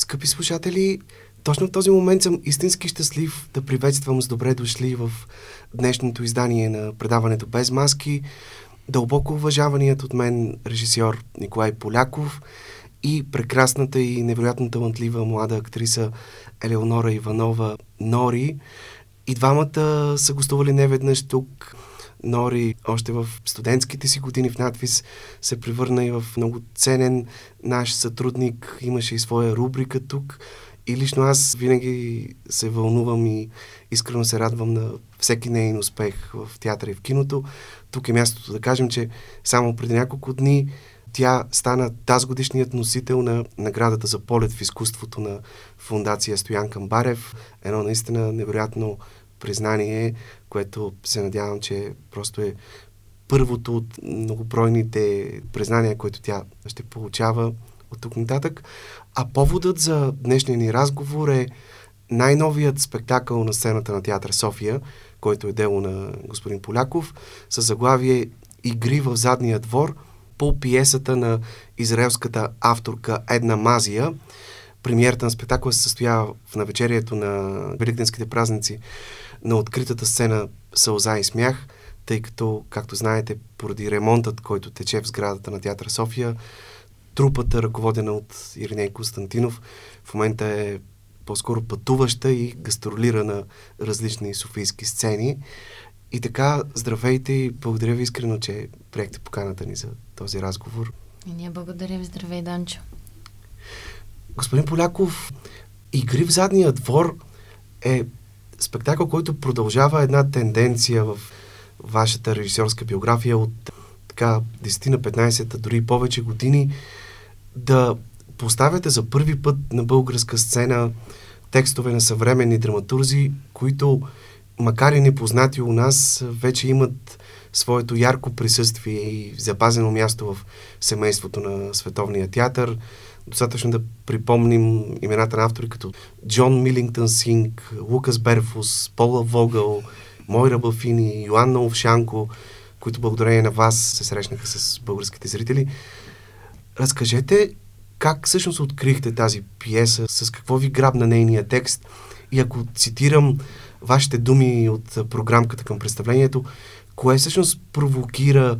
Скъпи слушатели, точно в този момент съм истински щастлив да приветствам с добре дошли в днешното издание на предаването Без маски дълбоко уважаваният от мен режисьор Николай Поляков и прекрасната и невероятно талантлива млада актриса Елеонора Иванова Нори. И двамата са гостували неведнъж тук Нори още в студентските си години в надвис се превърна и в много ценен наш сътрудник. Имаше и своя рубрика тук. И лично аз винаги се вълнувам и искрено се радвам на всеки нейн успех в театъра и в киното. Тук е мястото да кажем, че само преди няколко дни тя стана тази годишният носител на наградата за полет в изкуството на фундация Стоян Камбарев. Едно наистина невероятно признание, което се надявам, че просто е първото от многобройните признания, които тя ще получава от тук нататък. А поводът за днешния ни разговор е най-новият спектакъл на сцената на театър София, който е дело на господин Поляков, с заглавие Игри в задния двор по пиесата на израелската авторка Една Мазия. Премиерата на спектакъла се състоява в навечерието на Великденските празници на откритата сцена Сълза и смях, тъй като, както знаете, поради ремонтът, който тече в сградата на театър София, трупата, ръководена от Ириней Константинов, в момента е по-скоро пътуваща и гастролира на различни софийски сцени. И така, здравейте и благодаря ви искрено, че приехте поканата ни за този разговор. И ние благодарим. Здравей, Данчо. Господин Поляков, Игри в задния двор е спектакъл, който продължава една тенденция в вашата режисьорска биография от така 10 на 15, дори повече години, да поставяте за първи път на българска сцена текстове на съвременни драматурзи, които, макар и непознати у нас, вече имат своето ярко присъствие и запазено място в семейството на световния театър. Достатъчно да припомним имената на автори като Джон Милингтън Синг, Лукас Берфус, Пола Вогъл, Мойра Бафини, Йоанна Овшанко, които благодарение на вас се срещнаха с българските зрители. Разкажете как всъщност открихте тази пиеса, с какво ви грабна нейния текст и ако цитирам вашите думи от програмката към представлението, кое всъщност провокира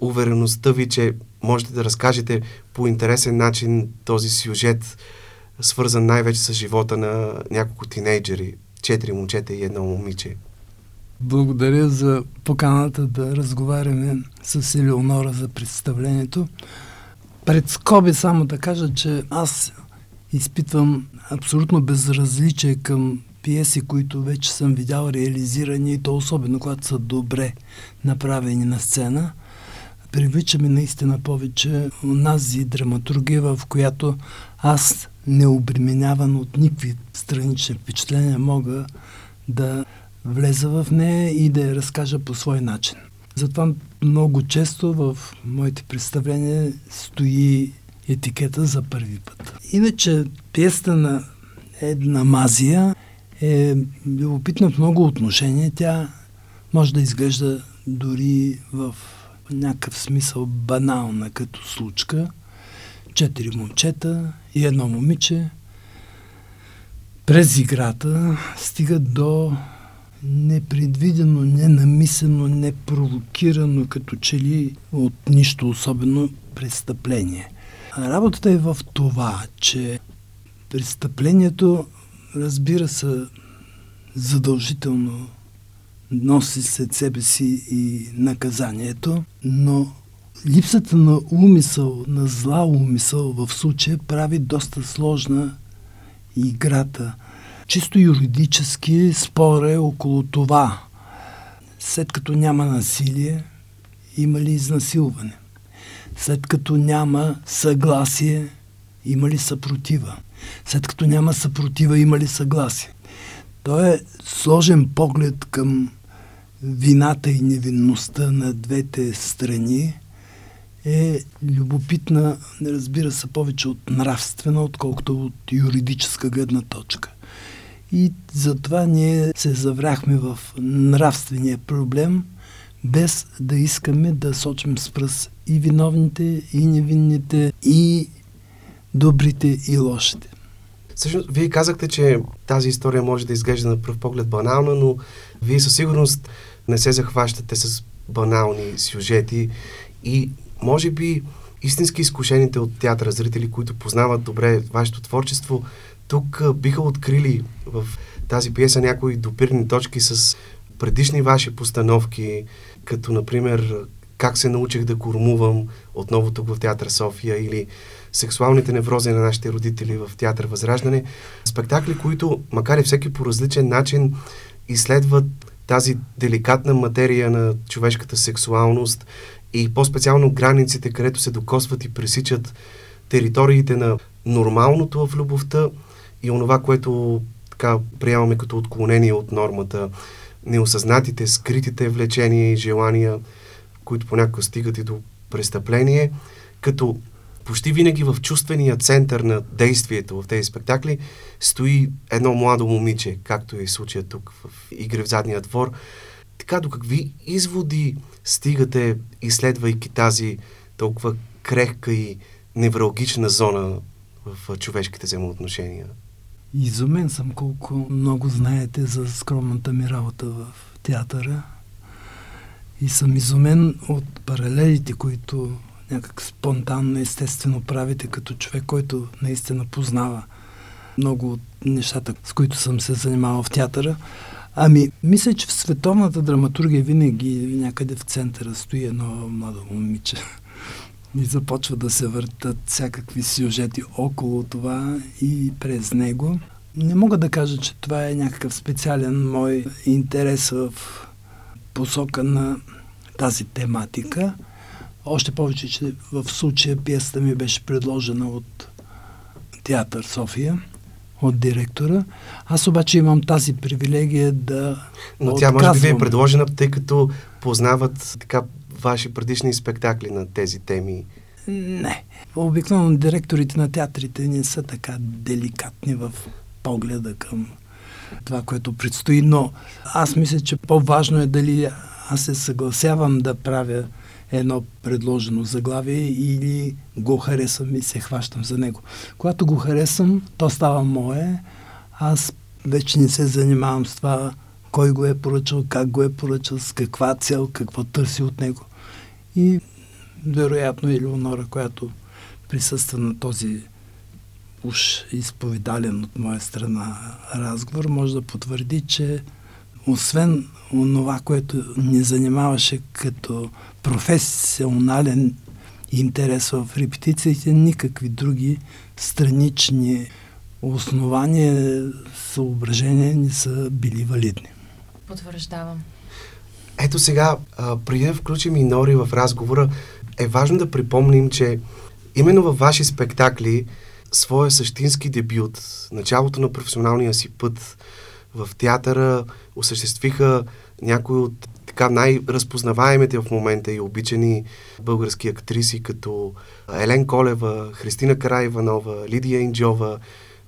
увереността ви, че можете да разкажете по интересен начин този сюжет, свързан най-вече с живота на няколко тинейджери, четири момчета и едно момиче. Благодаря за поканата да разговаряме с Елеонора за представлението. Пред скоби само да кажа, че аз изпитвам абсолютно безразличие към пиеси, които вече съм видял реализирани, и то особено когато са добре направени на сцена – привличаме наистина повече онази драматургия, в която аз необременяван от никакви странични впечатления мога да влеза в нея и да я разкажа по свой начин. Затова много често в моите представления стои етикета за първи път. Иначе пиеста на една мазия е любопитна в много отношения. Тя може да изглежда дори в някакъв смисъл банална като случка. Четири момчета и едно момиче през играта стигат до непредвидено, ненамислено, непровокирано, като че ли от нищо особено престъпление. Работата е в това, че престъплението, разбира се, задължително носи след себе си и наказанието, но липсата на умисъл, на зла умисъл в случая прави доста сложна играта. Чисто юридически спор е около това. След като няма насилие, има ли изнасилване? След като няма съгласие, има ли съпротива? След като няма съпротива, има ли съгласие? То е сложен поглед към вината и невинността на двете страни е любопитна, разбира се, повече от нравствена, отколкото от юридическа гледна точка. И затова ние се завряхме в нравствения проблем, без да искаме да сочим с пръст и виновните, и невинните, и добрите, и лошите. Всъщност, вие казахте, че тази история може да изглежда на пръв поглед банална, но вие със сигурност не се захващате с банални сюжети и може би истински изкушените от театъра зрители, които познават добре вашето творчество, тук биха открили в тази пиеса някои допирни точки с предишни ваши постановки, като например как се научих да кормувам отново тук в Театър София или сексуалните неврози на нашите родители в Театър Възраждане. Спектакли, които, макар и всеки по различен начин, изследват тази деликатна материя на човешката сексуалност и по-специално границите, където се докосват и пресичат териториите на нормалното в любовта и онова, което така приемаме като отклонение от нормата, неосъзнатите, скритите влечения и желания, които понякога стигат и до престъпление, като почти винаги в чувствения център на действието в тези спектакли стои едно младо момиче, както е случая тук в Игри в задния двор. Така, до какви изводи стигате, изследвайки тази толкова крехка и невралгична зона в човешките взаимоотношения? Изумен съм колко много знаете за скромната ми работа в театъра. И съм изумен от паралелите, които някак спонтанно, естествено правите като човек, който наистина познава много от нещата, с които съм се занимавал в театъра. Ами, мисля, че в световната драматургия винаги някъде в центъра стои едно младо момиче. И започва да се въртат всякакви сюжети около това и през него. Не мога да кажа, че това е някакъв специален мой интерес в посока на тази тематика. Още повече, че в случая пиесата ми беше предложена от Театър София, от директора. Аз обаче имам тази привилегия да. Но тя може би ви е предложена, тъй като познават така ваши предишни спектакли на тези теми. Не. Обикновено директорите на театрите не са така деликатни в погледа към това, което предстои, но аз мисля, че по-важно е дали аз се съгласявам да правя едно предложено заглавие или го харесвам и се хващам за него. Когато го харесвам, то става мое. Аз вече не се занимавам с това кой го е поръчал, как го е поръчал, с каква цел, какво търси от него. И вероятно Елеонора, която присъства на този уж изповедален от моя страна разговор, може да потвърди, че освен онова, което ни занимаваше като професионален интерес в репетициите, никакви други странични основания, съображения не са били валидни. Потвърждавам. Ето сега, а, преди да включим и Нори в разговора, е важно да припомним, че именно във ваши спектакли своя същински дебют, началото на професионалния си път в театъра, осъществиха някои от така най-разпознаваемите в момента и обичани български актриси, като Елен Колева, Христина Караиванова, Лидия Инджова,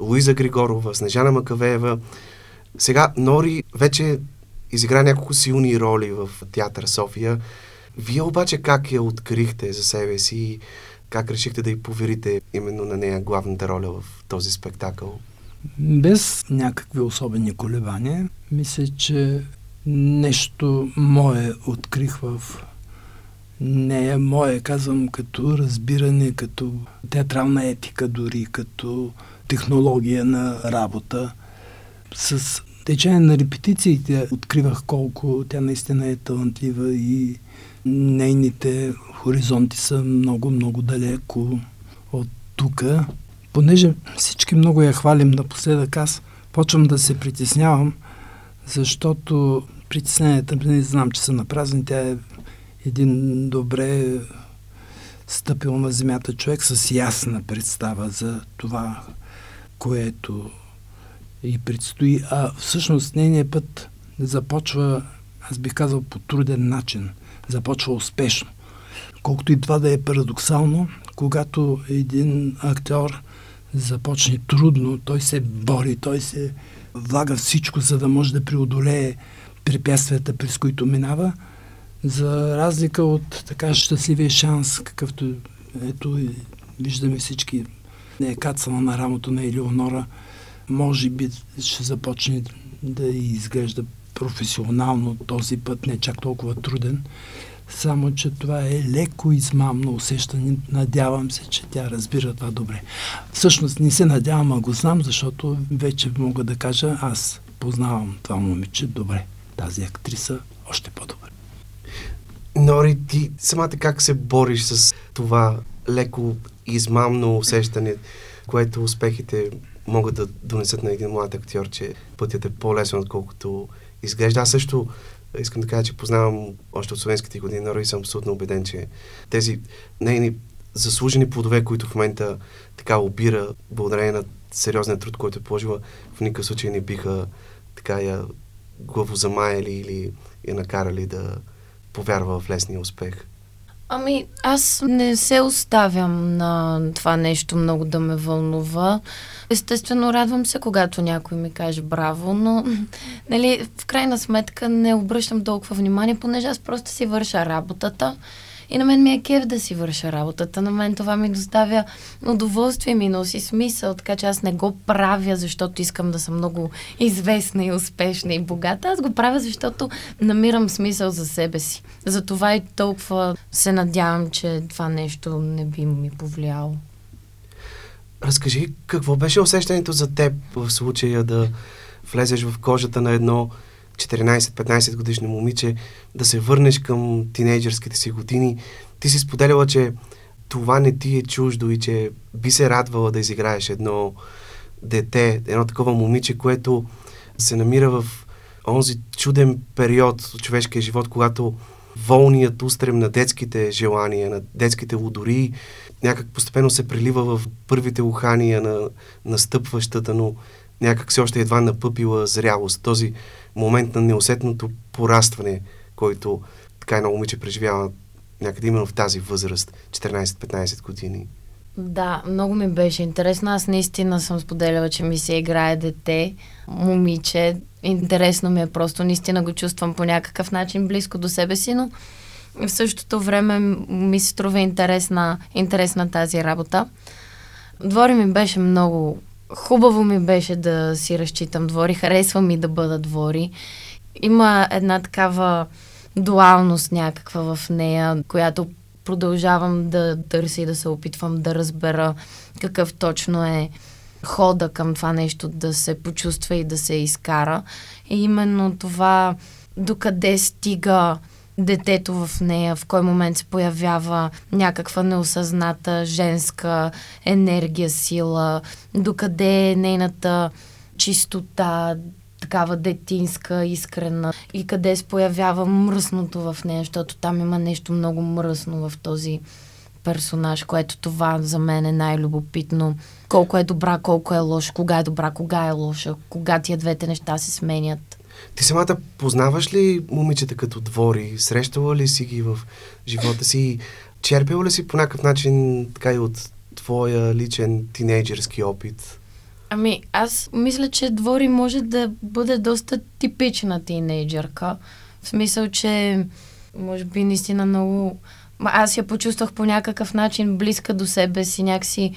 Луиза Григорова, Снежана Макавеева. Сега Нори вече изигра няколко силни роли в театър София. Вие обаче как я открихте за себе си и как решихте да й поверите именно на нея главната роля в този спектакъл? Без някакви особени колебания, мисля, че нещо мое открих в нея. Мое, казвам, като разбиране, като театрална етика дори, като технология на работа. С течение на репетициите откривах колко тя наистина е талантлива и нейните хоризонти са много, много далеко от тук. Понеже всички много я хвалим напоследък, аз почвам да се притеснявам, защото притесненията не знам, че са напразни. Тя е един добре стъпил на земята човек с ясна представа за това, което и предстои. А всъщност нейният път започва, аз бих казал, по труден начин. Започва успешно. Колкото и това да е парадоксално, когато един актьор започне трудно, той се бори, той се влага всичко, за да може да преодолее препятствията, през които минава, за разлика от така щастливия шанс, какъвто ето виждаме всички, не е кацала на рамото на Елеонора, може би ще започне да изглежда професионално този път, не чак толкова труден. Само, че това е леко измамно усещане. Надявам се, че тя разбира това добре. Всъщност не се надявам, а го знам, защото вече мога да кажа, аз познавам това момиче добре. Тази актриса още по-добре. Нори, ти самата как се бориш с това леко измамно усещане, което успехите могат да донесат на един млад актьор, че пътят е по-лесен, отколкото изглежда. Аз също искам да кажа, че познавам още от словенските години Нора и съм абсолютно убеден, че тези нейни заслужени плодове, които в момента така обира, благодарение на сериозния труд, който е положила, в никакъв случай не биха така я главозамаяли или я накарали да повярва в лесния успех. Ами, аз не се оставям на това нещо много да ме вълнува. Естествено, радвам се, когато някой ми каже браво, но нали, в крайна сметка не обръщам толкова внимание, понеже аз просто си върша работата. И на мен ми е кев да си върша работата. На мен това ми доставя удоволствие, ми носи смисъл, така че аз не го правя, защото искам да съм много известна и успешна и богата. Аз го правя, защото намирам смисъл за себе си. Затова и толкова се надявам, че това нещо не би ми повлияло. Разкажи какво беше усещането за теб в случая да влезеш в кожата на едно 14-15 годишно момиче, да се върнеш към тинейджърските си години. Ти си споделяла, че това не ти е чуждо и че би се радвала да изиграеш едно дете, едно такова момиче, което се намира в онзи чуден период от човешкия живот, когато волният устрем на детските желания, на детските лудори, някак постепенно се прилива в първите ухания на настъпващата, но някак все още едва напъпила зрялост. Този момент на неусетното порастване, който така едно момиче преживява някъде именно в тази възраст, 14-15 години. Да, много ми беше интересно. Аз наистина съм споделяла, че ми се играе дете, момиче. Интересно ми е просто, наистина го чувствам по някакъв начин близко до себе си, но в същото време ми се струва интересна, интересна тази работа. Двори ми беше много Хубаво ми беше да си разчитам двори, харесва ми да бъда двори. Има една такава дуалност някаква в нея, която продължавам да търся и да се опитвам да разбера какъв точно е хода към това нещо да се почувства и да се изкара. И именно това докъде стига детето в нея, в кой момент се появява някаква неосъзната женска енергия, сила, докъде е нейната чистота, такава детинска, искрена и къде се появява мръсното в нея, защото там има нещо много мръсно в този персонаж, което това за мен е най-любопитно. Колко е добра, колко е лоша, кога е добра, кога е лоша, кога тия двете неща се сменят. Ти самата познаваш ли момичета като двори? Срещала ли си ги в живота си? Черпила ли си по някакъв начин така и от твоя личен тинейджерски опит? Ами, аз мисля, че Двори може да бъде доста типична тинейджърка. В смисъл, че може би наистина много... Аз я почувствах по някакъв начин близка до себе си, някакси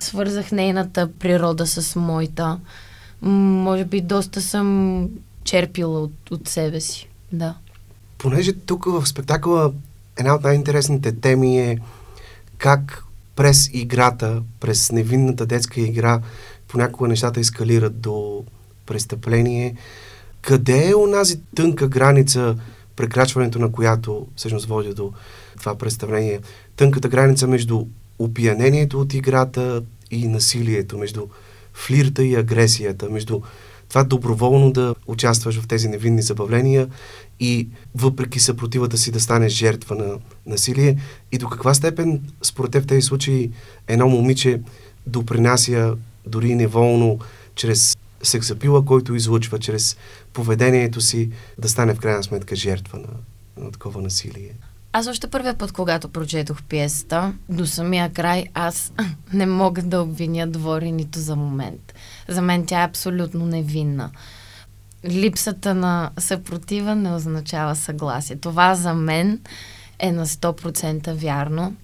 свързах нейната природа с моята. Може би доста съм черпила от, от себе си. Да. Понеже тук в спектакъла една от най-интересните теми е как през играта, през невинната детска игра, понякога нещата ескалират до престъпление. Къде е онази тънка граница, прекрачването на която всъщност води до това представление? Тънката граница между опиянението от играта и насилието, между флирта и агресията, между това доброволно да участваш в тези невинни забавления и въпреки съпротивата си да станеш жертва на насилие и до каква степен според теб в тези случаи едно момиче допринася дори неволно чрез сексапила, който излучва, чрез поведението си да стане в крайна сметка жертва на, на такова насилие. Аз още първия път, когато прочетох пиесата, до самия край, аз не мога да обвиня Двори нито за момент. За мен тя е абсолютно невинна. Липсата на съпротива не означава съгласие. Това за мен е на 100% вярно.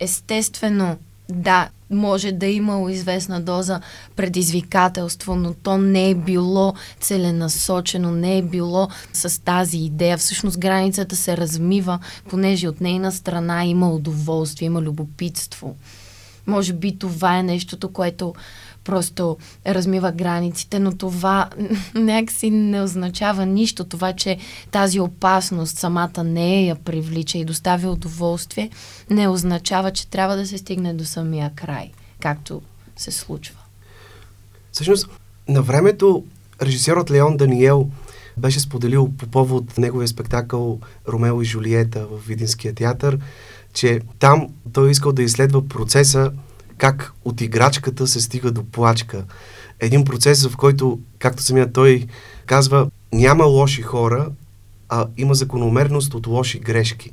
Естествено, да, може да е имало известна доза предизвикателство, но то не е било целенасочено, не е било с тази идея. Всъщност границата се размива, понеже от нейна страна има удоволствие, има любопитство. Може би това е нещото, което просто размива границите, но това някакси не означава нищо. Това, че тази опасност самата не я привлича и доставя удоволствие, не означава, че трябва да се стигне до самия край, както се случва. Всъщност, на времето режисьорът Леон Даниел беше споделил по повод неговия спектакъл Ромео и Жулиета в Видинския театър, че там той искал да изследва процеса как от играчката се стига до плачка. Един процес, в който, както самия той казва, няма лоши хора, а има закономерност от лоши грешки.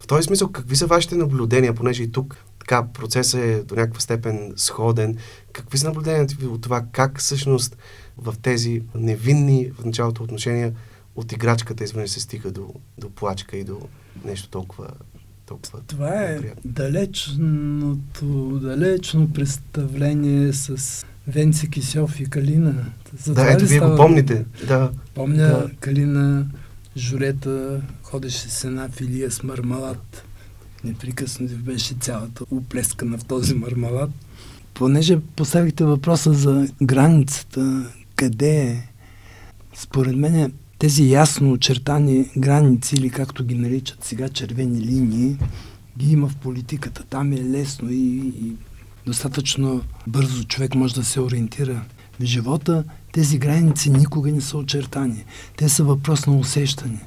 В този смисъл, какви са вашите наблюдения, понеже и тук така процесът е до някаква степен сходен. Какви са наблюденията ви от това, как всъщност в тези невинни в началото отношения от играчката изведнъж се стига до, до плачка и до нещо толкова толкова. Това е далечното, далечно представление с Венци Кисьов и Калина. За да, ето вие го помните. Да. Помня да. Калина, Журета, ходеше с една филия с мармалат. Непрекъснато беше цялата уплескана в този мармалат. Понеже поставихте въпроса за границата, къде е, според мен тези ясно очертани граници, или както ги наричат сега червени линии, ги има в политиката. Там е лесно и, и достатъчно бързо човек може да се ориентира. В живота тези граници никога не са очертани. Те са въпрос на усещане.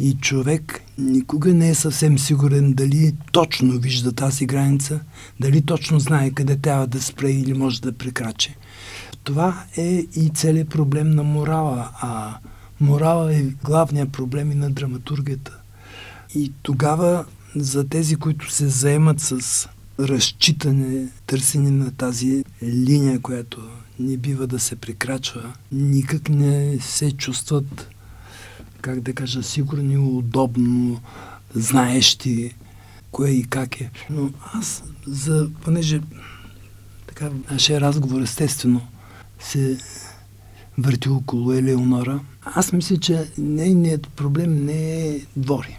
И човек никога не е съвсем сигурен дали точно вижда тази граница, дали точно знае къде трябва да спре или може да прекрачи. Това е и целият проблем на морала. А Морала е главният проблем и на драматургията. И тогава за тези, които се заемат с разчитане, търсене на тази линия, която не бива да се прекрачва, никак не се чувстват, как да кажа, сигурни, удобно, знаещи кое и как е. Но аз, за, понеже така, нашия разговор естествено се върти около Елеонора, аз мисля, че нейният проблем не е двори.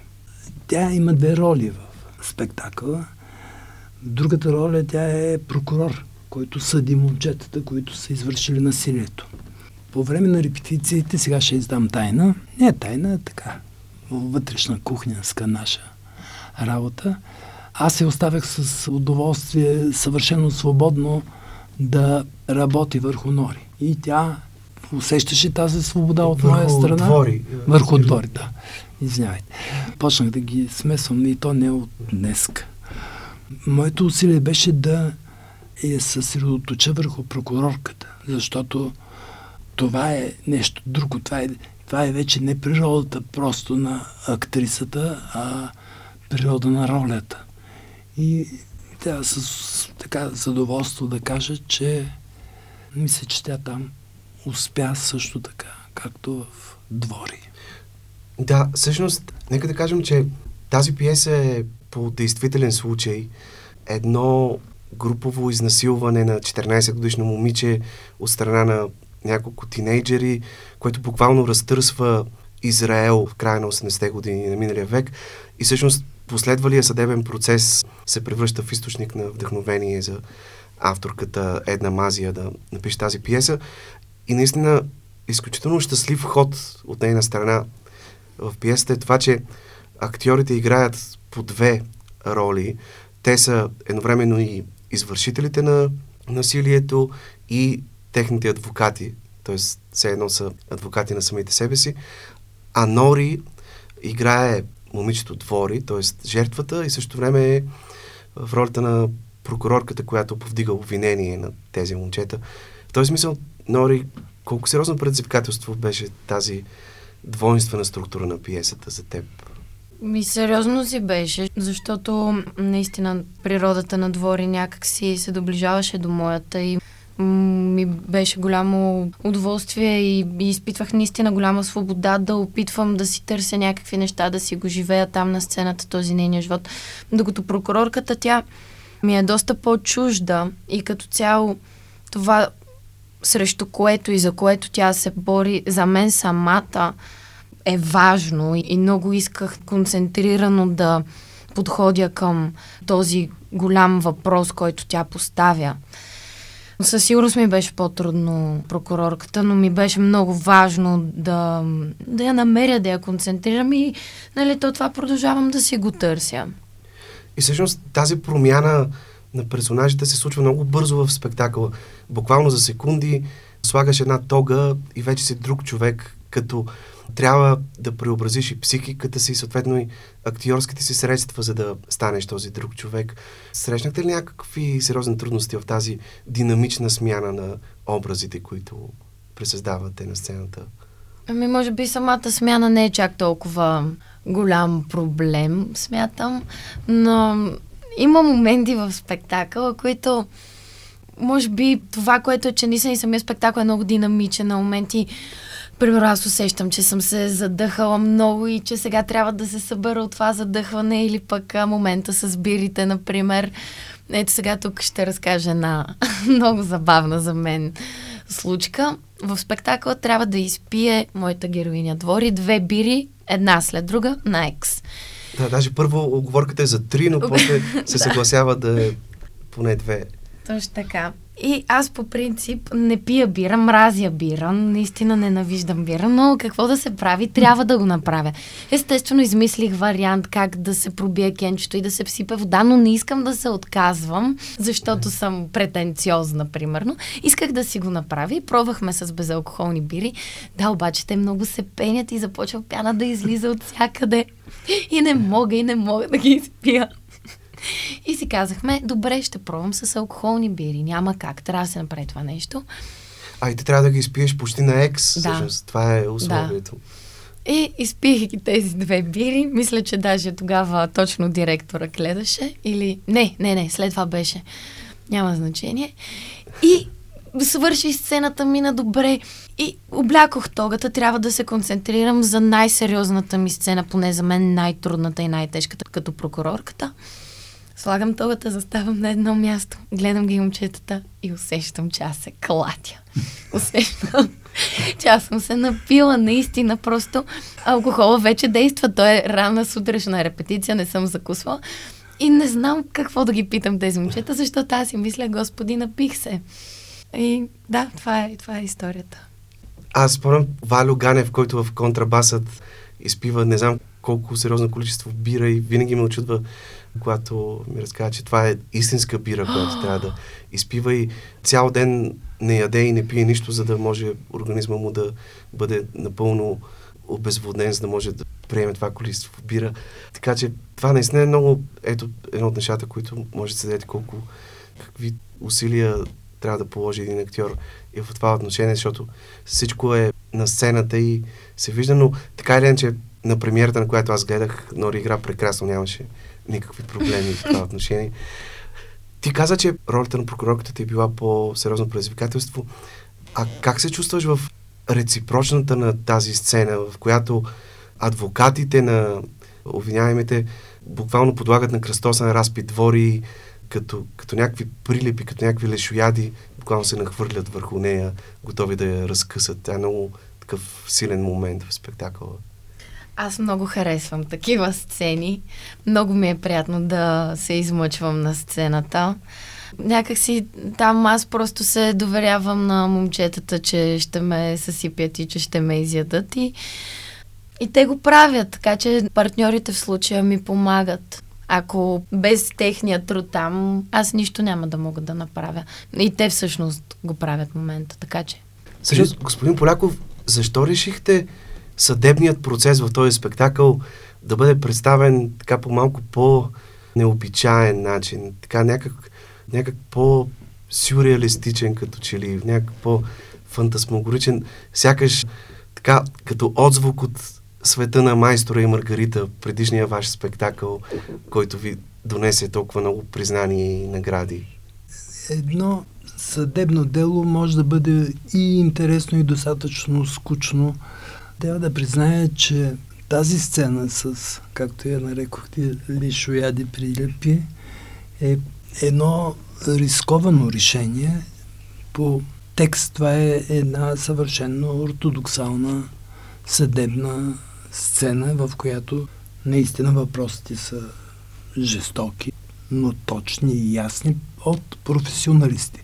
Тя има две роли в спектакъла. Другата роля тя е прокурор, който съди момчетата, които са извършили насилието. По време на репетициите, сега ще издам тайна, не е тайна, така, вътрешна кухненска наша работа, аз се оставях с удоволствие съвършено свободно да работи върху Нори. И тя усещаше тази свобода от Върху моя страна. Отвори. Върху отвори, да. Извинявайте. Почнах да ги смесвам и то не от днеска. Моето усилие беше да я съсредоточа върху прокурорката, защото това е нещо друго. Това е, това е вече не природата просто на актрисата, а природа на ролята. И трябва с така задоволство да кажа, че мисля, че тя там успя също така, както в двори. Да, всъщност, нека да кажем, че тази пиеса е по действителен случай. Едно групово изнасилване на 14 годишно момиче от страна на няколко тинейджери, което буквално разтърсва Израел в края на 80-те години на миналия век и всъщност последвалия съдебен процес се превръща в източник на вдъхновение за авторката Една Мазия да напише тази пиеса. И наистина изключително щастлив ход от нейна страна в пиесата е това, че актьорите играят по две роли. Те са едновременно и извършителите на насилието и техните адвокати, т.е. все едно са адвокати на самите себе си, а Нори играе момичето Двори, т.е. жертвата и също време е в ролята на прокурорката, която повдига обвинение на тези момчета. В този смисъл Нори, колко сериозно предизвикателство беше тази двойствена структура на пиесата за теб? Ми сериозно си беше, защото наистина природата на двори някак си се доближаваше до моята и ми беше голямо удоволствие и, и изпитвах наистина голяма свобода да опитвам да си търся някакви неща, да си го живея там на сцената, този нейния живот. Докато прокурорката тя ми е доста по-чужда и като цяло това срещу което и за което тя се бори, за мен самата е важно и много исках концентрирано да подходя към този голям въпрос, който тя поставя. Със сигурност ми беше по-трудно прокурорката, но ми беше много важно да, да я намеря, да я концентрирам и нали, то това продължавам да си го търся. И всъщност тази промяна на персонажите се случва много бързо в спектакъла. Буквално за секунди слагаш една тога и вече си друг човек, като трябва да преобразиш и психиката си, съответно и актьорските си средства, за да станеш този друг човек. Срещнахте ли някакви сериозни трудности в тази динамична смяна на образите, които пресъздавате на сцената? Ами, може би самата смяна не е чак толкова голям проблем, смятам, но има моменти в спектакъла, които може би това, което е, че наистина и самия спектакъл е много динамичен на моменти. Примерно аз усещам, че съм се задъхала много и че сега трябва да се събера от това задъхване или пък момента с бирите, например. Ето сега тук ще разкажа една много забавна за мен случка. В спектакъла трябва да изпие моята героиня Двори две бири, една след друга, на екс. Да, даже първо оговорката е за три, но после се съгласява да е поне две. Точно така. И аз по принцип не пия бира, мразя бира, наистина ненавиждам бира, но какво да се прави, трябва да го направя. Естествено, измислих вариант как да се пробие кенчето и да се всипе вода, но не искам да се отказвам, защото съм претенциозна, примерно. Исках да си го направя и пробвахме с безалкохолни бири. Да, обаче те много се пенят и започва пяна да излиза от всякъде. И не мога, и не мога да ги изпия. И си казахме, добре, ще пробвам с алкохолни бири. Няма как, трябва да се направи това нещо. А и ти трябва да ги изпиеш почти на екс, да. всъщност. Това е условието. Да. И изпих ги тези две бири. Мисля, че даже тогава точно директора гледаше. Или... Не, не, не, след това беше. Няма значение. И свърши сцената мина добре и облякох тогата. Трябва да се концентрирам за най-сериозната ми сцена, поне за мен най-трудната и най-тежката, като прокурорката. Слагам тогата, заставам на едно място, гледам ги момчетата и усещам, че аз се клатя. Усещам, че аз съм се напила наистина, просто алкохола вече действа. Той е рана сутрешна репетиция, не съм закусвала. И не знам какво да ги питам тези момчета, защото аз си мисля, господи, напих се. И да, това е, това е историята. Аз спомням Валю Ганев, който в контрабасът изпива не знам колко сериозно количество бира и винаги ме очудва когато ми разказа, че това е истинска бира, която трябва да изпива и цял ден не яде и не пие нищо, за да може организма му да бъде напълно обезводнен, за да може да приеме това количество бира. Така че това наистина е много, ето едно от нещата, които може да се даде колко, какви усилия трябва да положи един актьор и в това отношение, защото всичко е на сцената и се вижда, но така или иначе на премиерата, на която аз гледах, Нори игра прекрасно, нямаше никакви проблеми в това отношение. Ти каза, че ролята на прокурорката ти е била по-сериозно предизвикателство. А как се чувстваш в реципрочната на тази сцена, в която адвокатите на обвиняемите буквално подлагат на кръстосен разпит двори, като, като някакви прилипи, като някакви лешояди, буквално се нахвърлят върху нея, готови да я разкъсат. Това е много такъв силен момент в спектакъла. Аз много харесвам такива сцени. Много ми е приятно да се измъчвам на сцената. Някак си там аз просто се доверявам на момчетата, че ще ме съсипят и че ще ме изядат и, и те го правят, така че партньорите в случая ми помагат. Ако без техния труд там, аз нищо няма да мога да направя. И те всъщност го правят в момента, така че. Също, господин Поляков, защо решихте съдебният процес в този спектакъл да бъде представен така по малко по-необичаен начин, така някак, някак по-сюрреалистичен като че ли, някак по-фантасмогоричен, сякаш така като отзвук от света на майстора и Маргарита, предишния ваш спектакъл, който ви донесе толкова много признания и награди. Едно съдебно дело може да бъде и интересно, и достатъчно скучно. Трябва да призная, че тази сцена с, както я нарекохте, лишояди прилепи, е едно рисковано решение. По текст това е една съвършенно ортодоксална съдебна сцена, в която наистина въпросите са жестоки, но точни и ясни от професионалисти.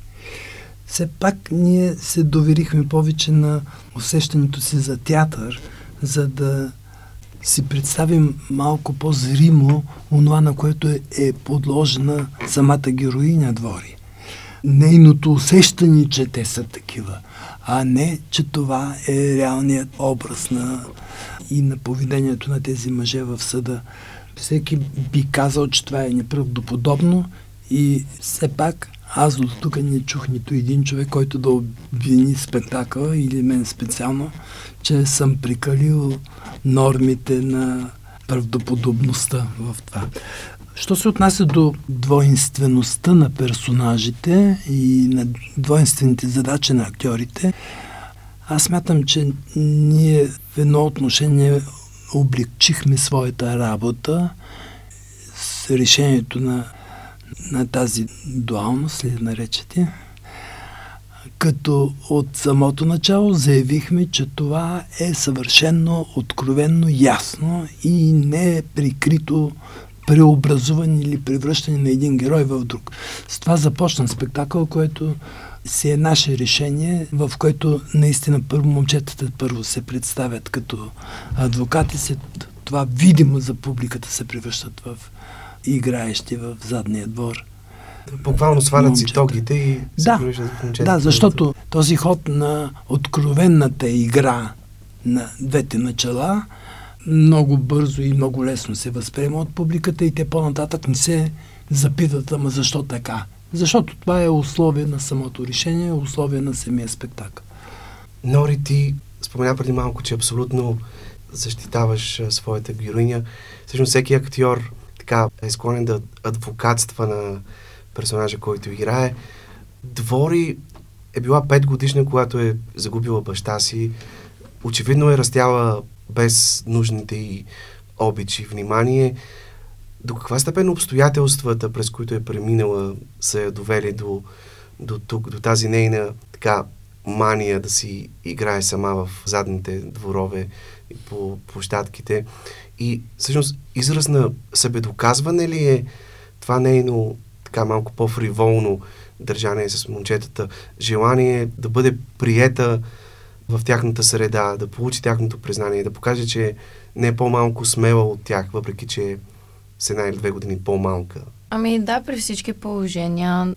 Все пак ние се доверихме повече на усещането си за театър, за да си представим малко по-зримо онова, на което е, е подложена самата героиня Двори. Нейното усещане, че те са такива, а не, че това е реалният образ на и на поведението на тези мъже в съда. Всеки би казал, че това е неправдоподобно и все пак аз до тук не чух нито един човек, който да обвини спектакъла или мен специално, че съм прикалил нормите на правдоподобността в това. Що се отнася до двойнствеността на персонажите и на двойнствените задачи на актьорите, аз смятам, че ние в едно отношение облегчихме своята работа с решението на, на тази дуалност, ли наречете, като от самото начало заявихме, че това е съвършенно откровенно ясно и не е прикрито преобразуване или превръщане на един герой в друг. С това започна спектакъл, който си е наше решение, в което наистина първо момчетата първо се представят като адвокати, след това видимо за публиката се превръщат в играещи в задния двор. Буквално свалят си тогите и се да. Да, защото този ход на откровенната игра на двете начала много бързо и много лесно се възприема от публиката и те по-нататък не се запитат, ама защо така? Защото това е условие на самото решение, условие на самия спектакъл. Нори, ти спомена преди малко, че абсолютно защитаваш а, своята героиня. Всъщност всеки актьор така е склонен да адвокатства на персонажа, който играе. Двори е била 5 годишна, когато е загубила баща си. Очевидно е растяла без нужните и обичи и внимание. До каква степен обстоятелствата, през които е преминала, са я довели до, до тук, до тази нейна така мания да си играе сама в задните дворове и по площадките. И всъщност израз на себедоказване ли е това нейно така малко по-фриволно държание с момчетата, желание да бъде приета в тяхната среда, да получи тяхното признание, да покаже, че не е по-малко смела от тях, въпреки че с една или две години по-малка. Ами да, при всички положения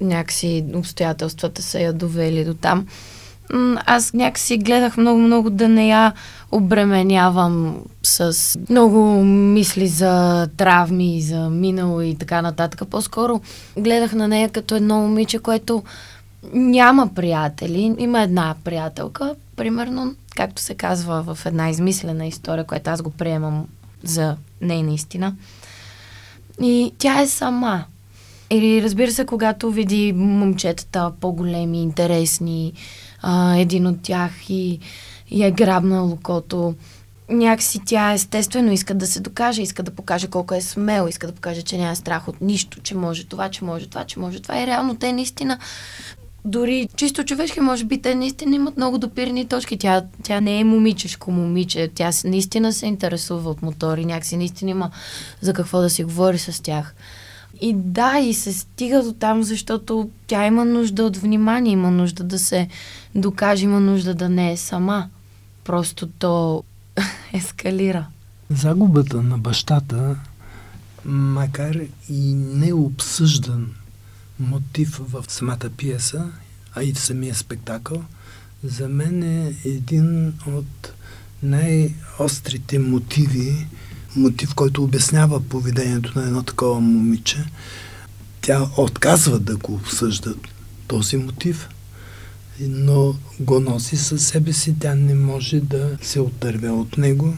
някакси обстоятелствата са я довели до там. Аз някакси гледах много-много да не я обременявам с много мисли за травми, за минало и така нататък. По-скоро гледах на нея като едно момиче, което няма приятели. Има една приятелка, примерно, както се казва в една измислена история, която аз го приемам за нейна истина. И тя е сама. Или разбира се, когато види момчетата по-големи, интересни, а, един от тях и, и е грабнал лукото, някакси тя естествено иска да се докаже, иска да покаже колко е смел, иска да покаже, че няма страх от нищо, че може това, че може това, че може това. И реално те наистина дори чисто човешки, може би, те наистина имат много допирни точки. Тя, тя не е момичешко момиче. Тя наистина се интересува от мотори. Някакси наистина има за какво да си говори с тях. И да, и се стига до там, защото тя има нужда от внимание, има нужда да се докаже, има нужда да не е сама. Просто то ескалира. Загубата на бащата, макар и необсъждан мотив в самата пиеса, а и в самия спектакъл, за мен е един от най-острите мотиви, мотив, който обяснява поведението на едно такова момиче. Тя отказва да го обсъжда този мотив, но го носи със себе си. Тя не може да се отърве от него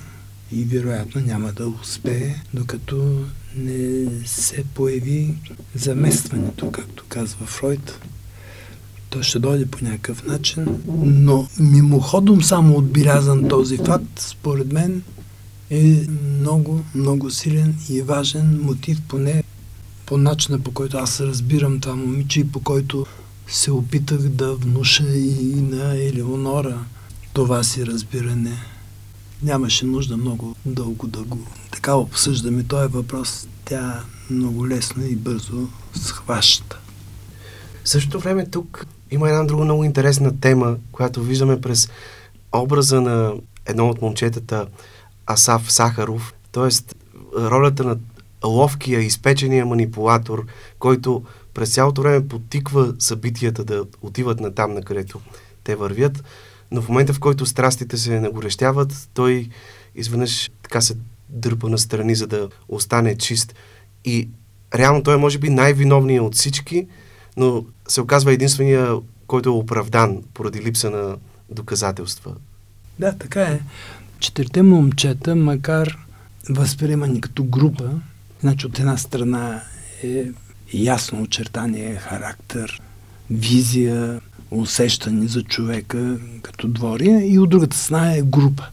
и вероятно няма да успее, докато не се появи заместването, както казва Фройд. То ще дойде по някакъв начин, но мимоходом само отбелязан този факт, според мен, е много, много силен и важен мотив, поне по начина по който аз разбирам това момиче и по който се опитах да внуша и на Елеонора това си разбиране. Нямаше нужда много дълго да го така обсъждаме този въпрос. Тя много лесно и бързо схваща. В същото време тук има една друга много интересна тема, която виждаме през образа на едно от момчетата Асав Сахаров, т.е. ролята на ловкия, изпечения манипулатор, който през цялото време потиква събитията да отиват на там, на където те вървят, но в момента, в който страстите се нагорещяват, той изведнъж така се дърпа на страни, за да остане чист. И реално той е, може би, най-виновният от всички, но се оказва единствения, който е оправдан поради липса на доказателства. Да, така е. Четирите момчета, макар възприемани като група, значи от една страна е ясно очертание, характер, визия, усещане за човека като двория и от другата страна е група.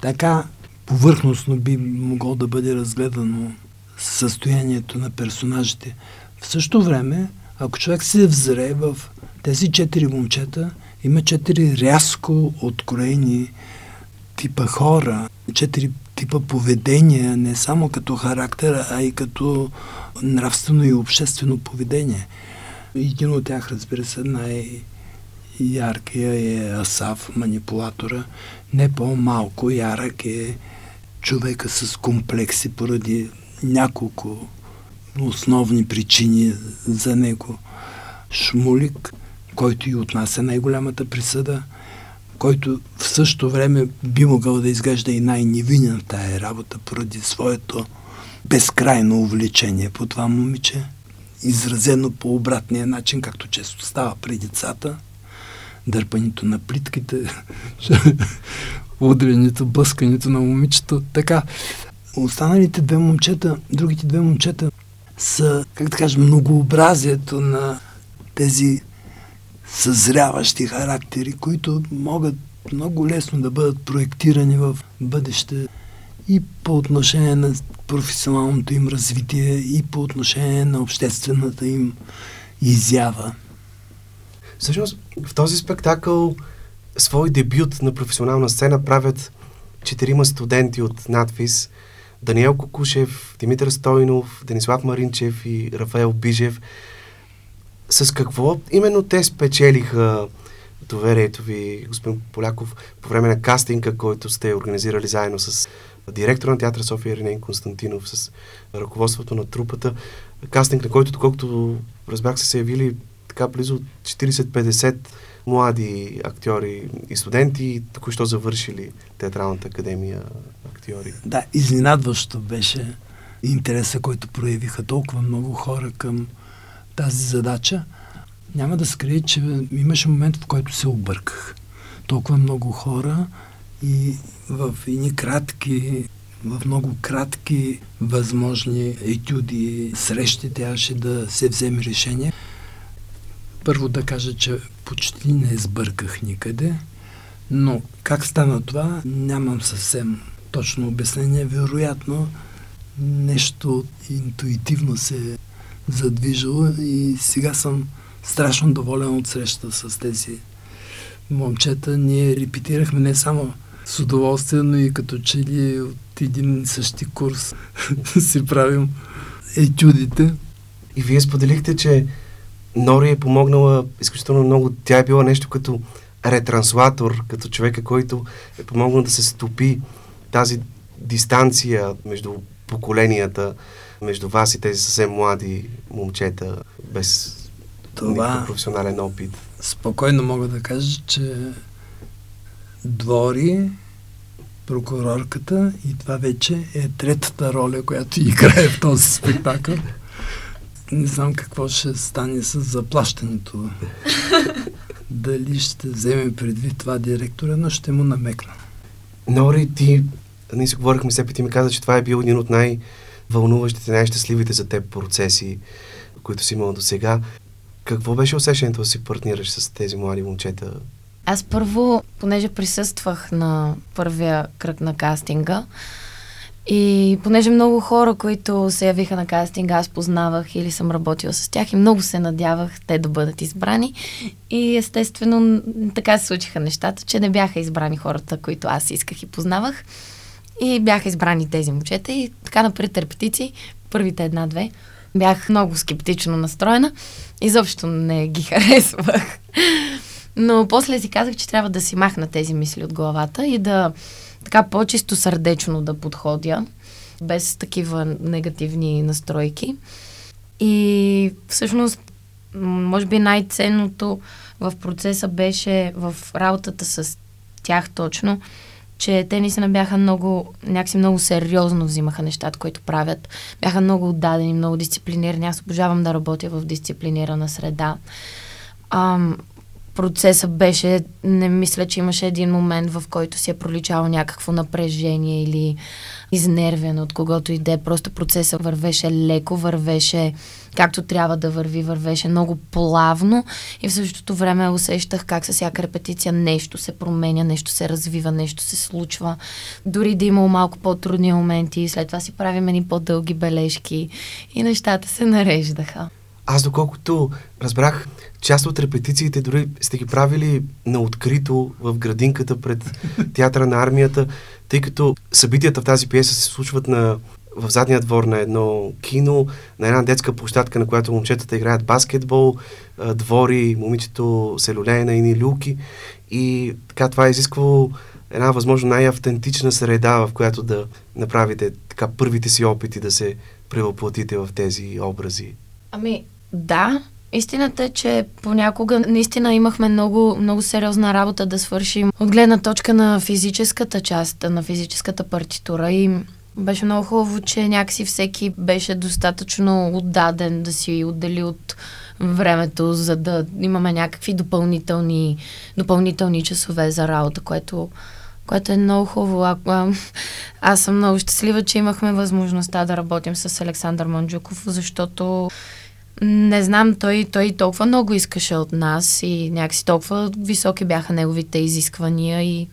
Така повърхностно би могло да бъде разгледано състоянието на персонажите. В същото време, ако човек се взре в тези четири момчета, има четири рязко откроени типа хора, четири типа поведения, не само като характер, а и като нравствено и обществено поведение. Един от тях, разбира се, най-яркия е Асав, манипулатора. Не по-малко ярък е човека с комплекси поради няколко основни причини за него. Шмулик, който и отнася най-голямата присъда, който в същото време би могъл да изглежда и най-невинен тая работа поради своето безкрайно увлечение по това момиче, изразено по обратния начин, както често става при децата, дърпането на плитките, удрянето, блъскането на момичето. Така, останалите две момчета, другите две момчета са, как да кажа, многообразието на тези съзряващи характери, които могат много лесно да бъдат проектирани в бъдеще и по отношение на професионалното им развитие, и по отношение на обществената им изява. Всъщност, в този спектакъл свой дебют на професионална сцена правят четирима студенти от надфис Даниел Кокушев, Димитър Стойнов, Денислав Маринчев и Рафаел Бижев. С какво именно те спечелиха доверието ви, господин Поляков, по време на кастинга, който сте организирали заедно с директора на театъра София Ренен Константинов, с ръководството на трупата. Кастинг, на който, доколкото разбрах, са се явили така близо 40-50 млади актьори и студенти, току-що завършили Театралната академия актьори. Да, изненадващо беше интереса, който проявиха толкова много хора към тази задача. Няма да скрия, че имаше момент, в който се обърках. Толкова много хора и в едни кратки, в много кратки възможни етюди, срещи трябваше да се вземе решение. Първо да кажа, че почти не сбърках никъде, но как стана това, нямам съвсем точно обяснение. Вероятно, нещо интуитивно се задвижило и сега съм страшно доволен от среща с тези момчета. Ние репетирахме не само с удоволствие, но и като че ли от един и същи курс си правим етюдите. И вие споделихте, че Нори е помогнала изключително много. Тя е била нещо като ретранслатор, като човека, който е помогнал да се стопи тази дистанция между поколенията, между вас и тези съвсем млади момчета, без това професионален опит. Спокойно мога да кажа, че Двори, прокурорката и това вече е третата роля, която играе в този спектакъл не знам какво ще стане с заплащането. Дали ще вземе предвид това директора, но ще му намекна. Нори, ти, ние си говорихме все ти ми каза, че това е бил един от най-вълнуващите, най-щастливите за теб процеси, които си имал до сега. Какво беше усещането да си партнираш с тези млади момчета? Аз първо, понеже присъствах на първия кръг на кастинга, И понеже много хора, които се явиха на кастинг, аз познавах или съм работила с тях и много се надявах те да бъдат избрани. И естествено така се случиха нещата, че не бяха избрани хората, които аз исках и познавах. И бяха избрани тези момчета и така напред репетиции, първите една-две, бях много скептично настроена. Изобщо не ги харесвах. Но после си казах, че трябва да си махна тези мисли от главата и да така по-чисто сърдечно да подходя, без такива негативни настройки. И всъщност, може би най-ценното в процеса беше в работата с тях точно, че те наистина бяха много, някакси много сериозно взимаха нещата, които правят. Бяха много отдадени, много дисциплинирани. Аз обожавам да работя в дисциплинирана среда. Ам, процеса беше, не мисля, че имаше един момент, в който си е проличало някакво напрежение или изнервен от когото иде. Просто процеса вървеше леко, вървеше както трябва да върви, вървеше много плавно и в същото време усещах как с всяка репетиция нещо се променя, нещо се развива, нещо се случва. Дори да има малко по-трудни моменти, след това си правим едни по-дълги бележки и нещата се нареждаха. Аз доколкото разбрах, част от репетициите дори сте ги правили на открито в градинката пред театъра на армията, тъй като събитията в тази пиеса се случват на, в задния двор на едно кино, на една детска площадка, на която момчетата играят баскетбол, двори, момичето се люлее на ини люки и така това е изисквало една възможно най-автентична среда, в която да направите така първите си опити да се превъплатите в тези образи. Ами, да, Истината е, че понякога наистина имахме много, много сериозна работа да свършим от гледна точка на физическата част, на физическата партитура и беше много хубаво, че някакси всеки беше достатъчно отдаден да си отдели от времето, за да имаме някакви допълнителни, допълнителни часове за работа, което, което е много хубаво. А, а, аз съм много щастлива, че имахме възможността да работим с Александър Манджуков, защото не знам, той, той толкова много искаше от нас и някакси толкова високи бяха неговите изисквания и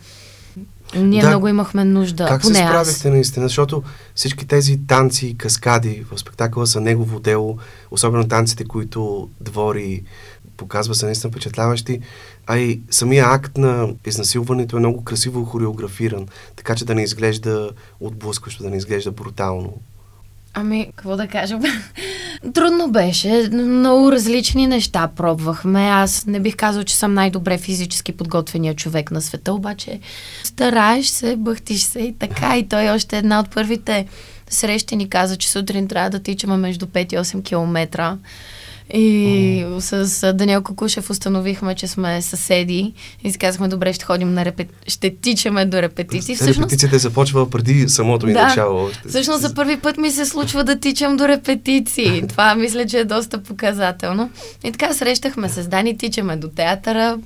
ние да, много имахме нужда. Как поне се справихте аз. наистина? Защото всички тези танци и каскади в спектакъла са негово дело, особено танците, които двори показва са наистина впечатляващи, а и самия акт на изнасилването е много красиво хореографиран, така че да не изглежда отблъскващо, да не изглежда брутално. Ами, какво да кажа? Трудно беше. Много различни неща пробвахме. Аз не бих казал, че съм най-добре физически подготвения човек на света, обаче стараеш се, бъхтиш се и така. И той още една от първите срещи ни каза, че сутрин трябва да тичаме между 5 и 8 километра. И с Даниел Кокушев установихме, че сме съседи и си казахме, добре, ще ходим на репет... ще тичаме до репетиции. Всъщност... Репетицията започва преди самото ми да, начало. Всъщност за първи път ми се случва да тичам до репетиции. Това мисля, че е доста показателно. И така срещахме се с Дани, тичаме до театъра,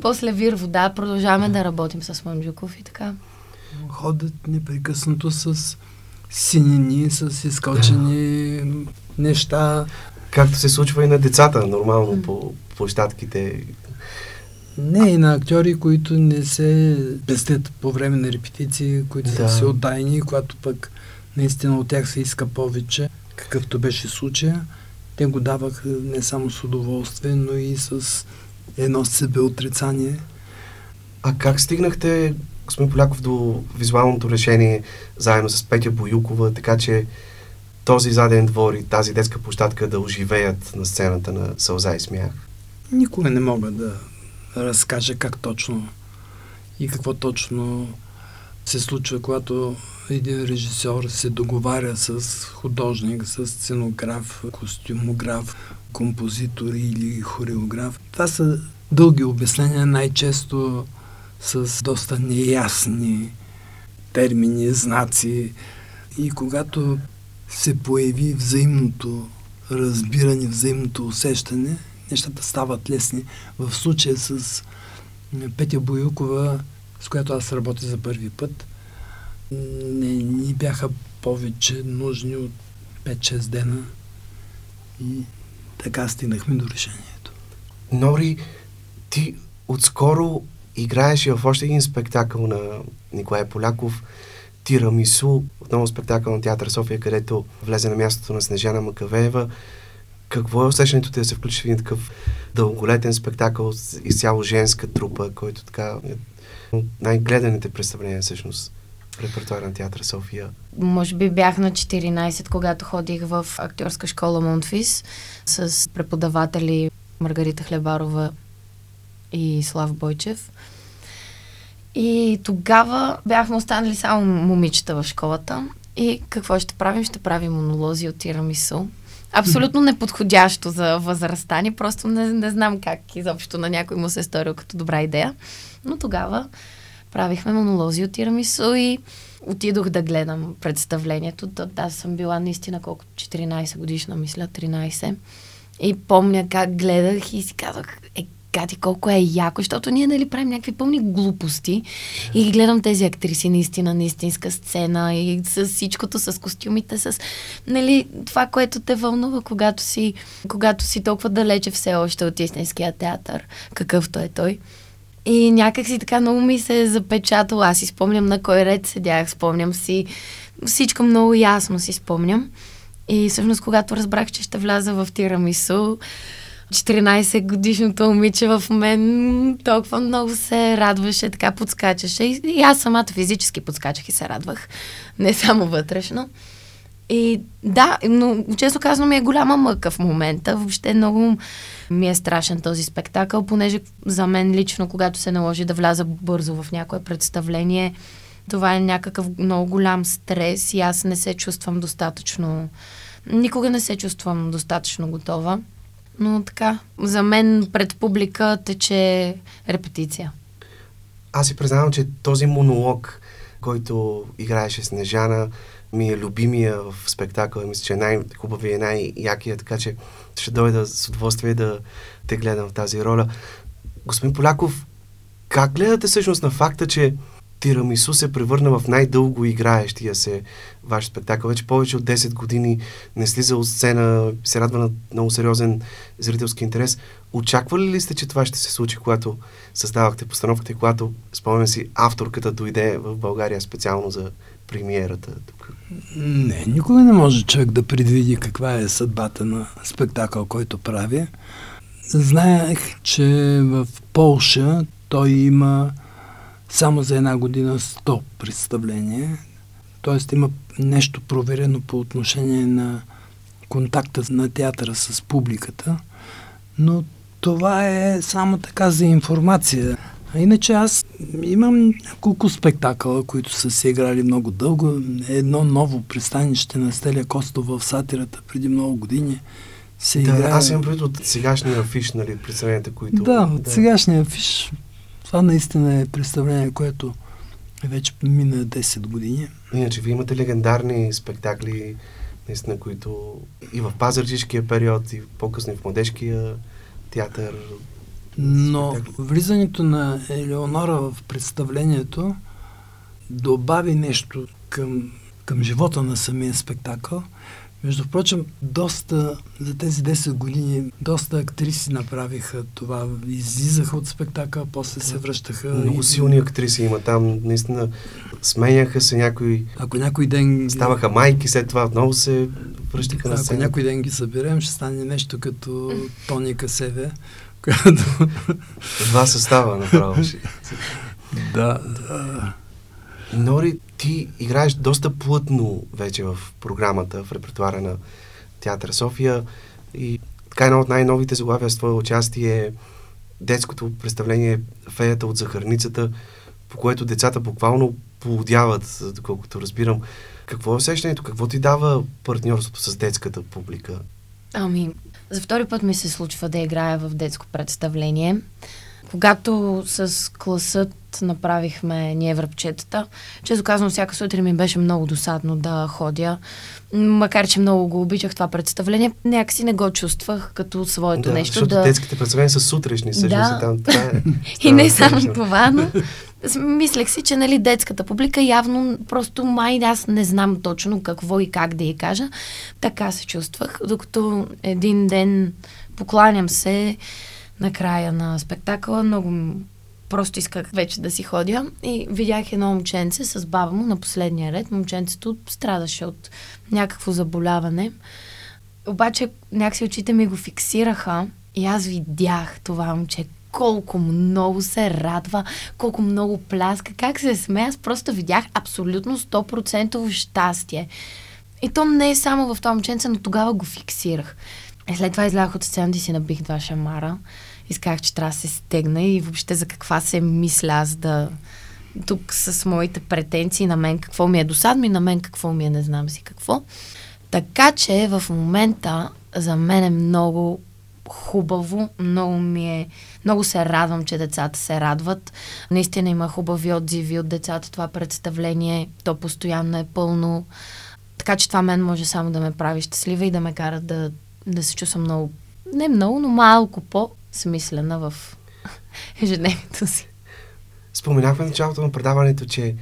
после вир вода, продължаваме да работим с Мамджуков и така. Ходят непрекъснато с синини, с изкочени неща, Както се случва и на децата, нормално по площадките. Не, и на актьори, които не се пестят по време на репетиции, които да. са си отдайни, когато пък наистина от тях се иска повече, какъвто беше случая. Те го даваха не само с удоволствие, но и с едно себе отрицание. А как стигнахте, господин Поляков, до визуалното решение заедно с Петя Боюкова, така че този заден двор и тази детска площадка да оживеят на сцената на сълза и смях? Никога не мога да разкажа как точно и какво точно се случва, когато един режисьор се договаря с художник, с сценограф, костюмограф, композитор или хореограф. Това са дълги обяснения, най-често с доста неясни термини, знаци. И когато се появи взаимното разбиране, взаимното усещане, нещата стават лесни. В случая с Петя Боюкова, с която аз работя за първи път, не ни бяха повече нужни от 5-6 дена и така стигнахме до решението. Нори, ти отскоро играеш в още един спектакъл на Николай Поляков Тирамису, отново спектакъл на театър София, където влезе на мястото на Снежана Макавеева. Какво е усещането ти да се включи в един такъв дълголетен спектакъл с изцяло женска трупа, който така е най-гледаните представления всъщност репертуара на театър София? Може би бях на 14, когато ходих в актьорска школа Монтфис с преподаватели Маргарита Хлебарова и Слав Бойчев. И тогава бяхме останали само момичета в школата. И какво ще правим? Ще правим монолози от тирамисо. Абсолютно неподходящо за възрастта ни, просто не, не знам как изобщо на някой му се е сторил като добра идея. Но тогава правихме монолози от тирамисо и отидох да гледам представлението. Аз съм била наистина колко 14 годишна, мисля, 13. И помня как гледах и си казах, е, Кати, колко е яко, защото ние, нали, правим някакви пълни глупости и гледам тези актриси наистина на истинска сцена и с всичкото, с костюмите, с, нали, това, което те вълнува, когато си, когато си толкова далече все още от истинския театър, какъвто е той. И някак си така много ми се е запечатало. Аз си спомням на кой ред седях, спомням си всичко много ясно си спомням. И всъщност, когато разбрах, че ще вляза в тирамисо, 14 годишното момиче в мен толкова много се радваше, така подскачаше. И, и аз самата физически подскачах и се радвах, не само вътрешно. И да, но често казано ми е голяма мъка в момента. Въобще много ми е страшен този спектакъл, понеже за мен лично, когато се наложи да вляза бързо в някое представление, това е някакъв много голям стрес и аз не се чувствам достатъчно... Никога не се чувствам достатъчно готова. Но така, за мен пред публика тече репетиция. Аз си признавам, че този монолог, който играеше Снежана, ми е любимия в спектакъла. Мисля, че е най-хубавия най-якия, така че ще дойда с удоволствие да те гледам в тази роля. Господин Поляков, как гледате всъщност на факта, че Тирамису се превърна в най-дълго играещия се ваш спектакъл. Вече повече от 10 години не слиза от сцена, се радва на много сериозен зрителски интерес. Очаквали ли сте, че това ще се случи, когато създавахте постановката и когато, спомням си, авторката дойде в България специално за премиерата тук? Не, никога не може човек да предвиди каква е съдбата на спектакъл, който прави. Знаех, че в Полша той има само за една година 100 представления. Тоест има нещо проверено по отношение на контакта на театъра с публиката, но това е само така за информация. А иначе аз имам няколко спектакъла, които са се играли много дълго. Едно ново пристанище на Стелия Костов в сатирата преди много години се да, играе... Аз имам предвид от сегашния афиш, нали, представленията, които... Да, от да. сегашния афиш това наистина е представление, което вече мина 10 години. Иначе вие имате легендарни спектакли, наистина, които и в пазарджишкия период, и по-късно и в младежкия театър. Но спектакли. влизането на Елеонора в представлението добави нещо към, към живота на самия спектакъл – между прочим, доста, за тези 10 години, доста актриси направиха това. Излизаха от спектака, после се връщаха. Много и... силни актриси има там. Наистина сменяха се някои... Ако някой ден... Ставаха майки, след това отново се връщаха на сцена. Ако някой ден ги съберем, ще стане нещо като Тони Касеве, която... Два състава направо. да, да. Нори, ти играеш доста плътно вече в програмата, в репертуара на Театър София и така едно от най-новите заглавия с твое участие е детското представление Феята от захарницата, по което децата буквално плодяват, доколкото разбирам. Какво е усещането? Какво ти дава партньорството с детската публика? Ами, за втори път ми се случва да играя в детско представление. Когато с класът направихме ние връбчетата, често казвам, всяка сутрин ми беше много досадно да ходя. Макар, че много го обичах това представление, някакси не го чувствах като своето да, нещо. Защото да... детските представления са сутрешни, също да. там. Това е, И не само това, но мислех си, че нали, детската публика явно просто май аз не знам точно какво и как да й кажа. Така се чувствах, докато един ден покланям се, на края на спектакъла. Много просто исках вече да си ходя и видях едно момченце с баба му на последния ред. Момченцето страдаше от някакво заболяване. Обаче някакси очите ми го фиксираха и аз видях това момче колко много се радва, колко много пляска, как се смея. Аз просто видях абсолютно 100% щастие. И то не е само в това момченце, но тогава го фиксирах. И след това излязох от сцената и си набих два шамара. Исках, че трябва да се стегна и въобще за каква се мисля аз да... Тук с моите претенции на мен какво ми е досадно и на мен какво ми е не знам си какво. Така че в момента за мен е много хубаво, много ми е, много се радвам, че децата се радват. Наистина има хубави отзиви от децата, това представление, то постоянно е пълно. Така че това мен може само да ме прави щастлива и да ме кара да, да се чувствам много, не много, но малко по-смислена в ежедневието си. Споменахме в началото на предаването, че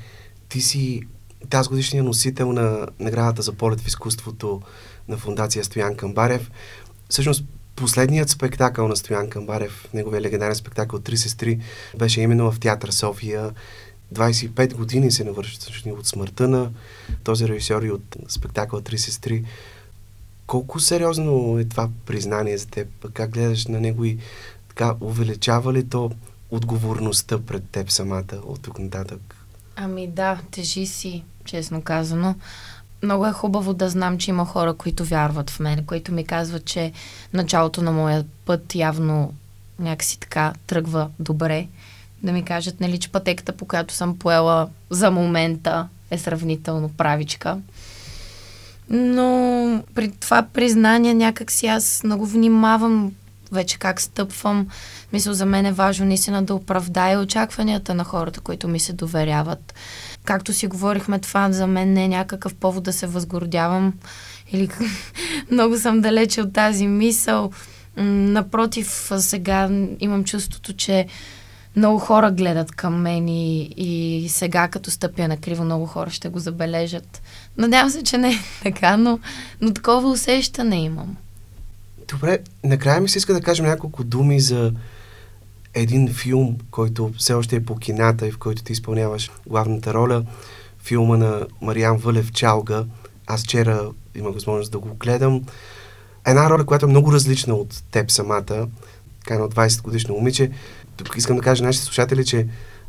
ти си тази годишния носител на наградата за полет в изкуството на фундация Стоян Камбарев. Всъщност, последният спектакъл на Стоян Камбарев, неговия легендарен спектакъл Три сестри, беше именно в театър София. 25 години се навършат от смъртта на този режисьор и от спектакъл Три сестри. Колко сериозно е това признание за теб? Как гледаш на него и така увеличава ли то отговорността пред теб самата от тук нататък? Ами да, тежи си, честно казано. Много е хубаво да знам, че има хора, които вярват в мен, които ми казват, че началото на моя път явно някакси така тръгва добре. Да ми кажат, нали, че пътеката, по която съм поела за момента е сравнително правичка. Но при това признание някак си аз много внимавам вече как стъпвам. Мисля, за мен е важно наистина да оправдая очакванията на хората, които ми се доверяват. Както си говорихме, това за мен не е някакъв повод да се възгордявам или много съм далече от тази мисъл. Напротив, сега имам чувството, че много хора гледат към мен и, и сега, като стъпя на криво, много хора ще го забележат. Надявам се, че не е така, но, но такова усещане имам. Добре, накрая ми се иска да кажем няколко думи за един филм, който все още е по кината и в който ти изпълняваш главната роля. Филма на Мариан Вълев Чалга. Аз вчера имах възможност да го гледам. Една роля, която е много различна от теб самата, така на 20 годишно момиче. Тук искам да кажа на нашите слушатели, че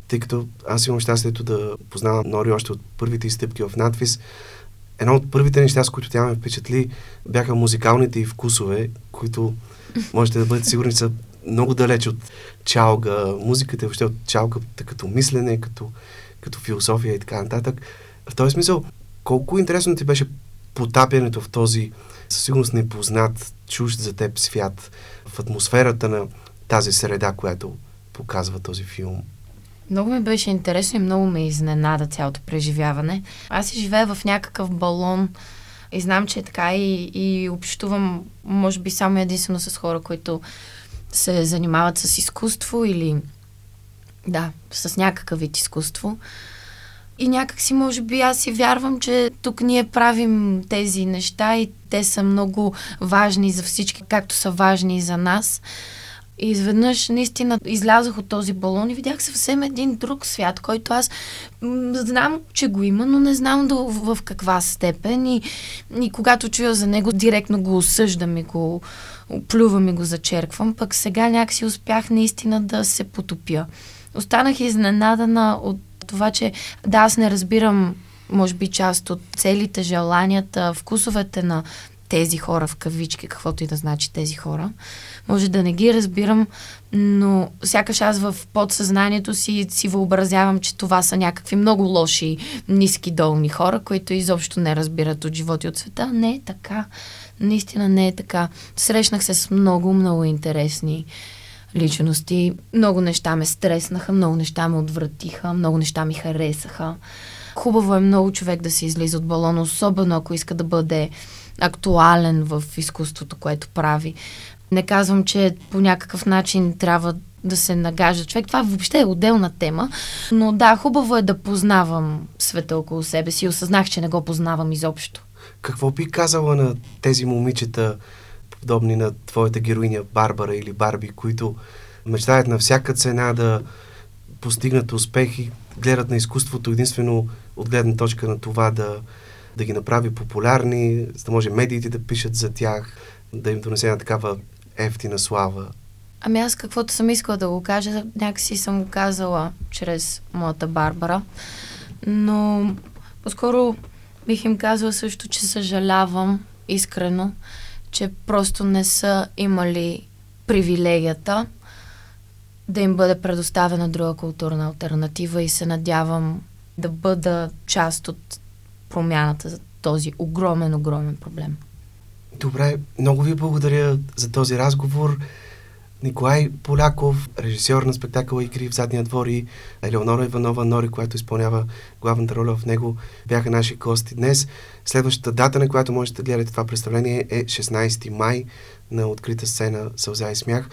тъй като аз имам щастието да познавам Нори още от първите изстъпки в надвис, едно от първите неща, с които тя ме впечатли, бяха музикалните и вкусове, които можете да бъдете сигурни са много далеч от чалга, музиката, въобще от чалгата като мислене, като, като философия и така нататък. В този смисъл, колко интересно ти беше потапянето в този със сигурност непознат, чужд за теб свят, в атмосферата на тази среда, която показва този филм? Много ми беше интересно и много ме изненада цялото преживяване. Аз си живея в някакъв балон и знам, че е така и, и общувам, може би, само единствено с хора, които се занимават с изкуство или да, с някакъв вид изкуство. И някак си, може би, аз си вярвам, че тук ние правим тези неща и те са много важни за всички, както са важни и за нас. И изведнъж наистина излязох от този балон и видях съвсем един друг свят, който аз знам, че го има, но не знам до, в каква степен. И, и когато чуя за него, директно го осъждам и го плювам и го зачерквам. Пък сега някакси успях наистина да се потопя. Останах изненадана от това, че да, аз не разбирам може би част от целите, желанията, вкусовете на тези хора в кавички, каквото и да значи тези хора. Може да не ги разбирам, но сякаш аз в подсъзнанието си си въобразявам, че това са някакви много лоши, ниски, долни хора, които изобщо не разбират от живота и от света. Не е така. Наистина не е така. Срещнах се с много, много интересни личности. Много неща ме стреснаха, много неща ме отвратиха, много неща ми харесаха. Хубаво е много човек да се излиза от балона, особено ако иска да бъде актуален в изкуството, което прави. Не казвам, че по някакъв начин трябва да се нагажда човек. Това въобще е отделна тема. Но да, хубаво е да познавам света около себе си. Осъзнах, че не го познавам изобщо. Какво би казала на тези момичета, подобни на твоята героиня Барбара или Барби, които мечтаят на всяка цена да постигнат успех и гледат на изкуството единствено от гледна точка на това да, да ги направи популярни, за да може медиите да пишат за тях, да им донесе на такава ефтина слава. Ами аз каквото съм искала да го кажа, някакси съм го казала чрез моята Барбара. Но по-скоро бих им казала също, че съжалявам искрено, че просто не са имали привилегията да им бъде предоставена друга културна альтернатива и се надявам да бъда част от промяната за този огромен, огромен проблем. Добре, много ви благодаря за този разговор. Николай Поляков, режисьор на спектакъла Игри в задния двор и Елеонора Иванова Нори, която изпълнява главната роля в него, бяха наши гости днес. Следващата дата, на която можете да гледате това представление е 16 май на открита сцена Сълза и смях.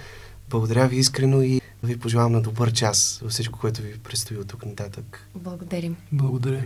Благодаря ви искрено и ви пожелавам на добър час във всичко, което ви предстои от тук нататък. Благодарим. Благодаря.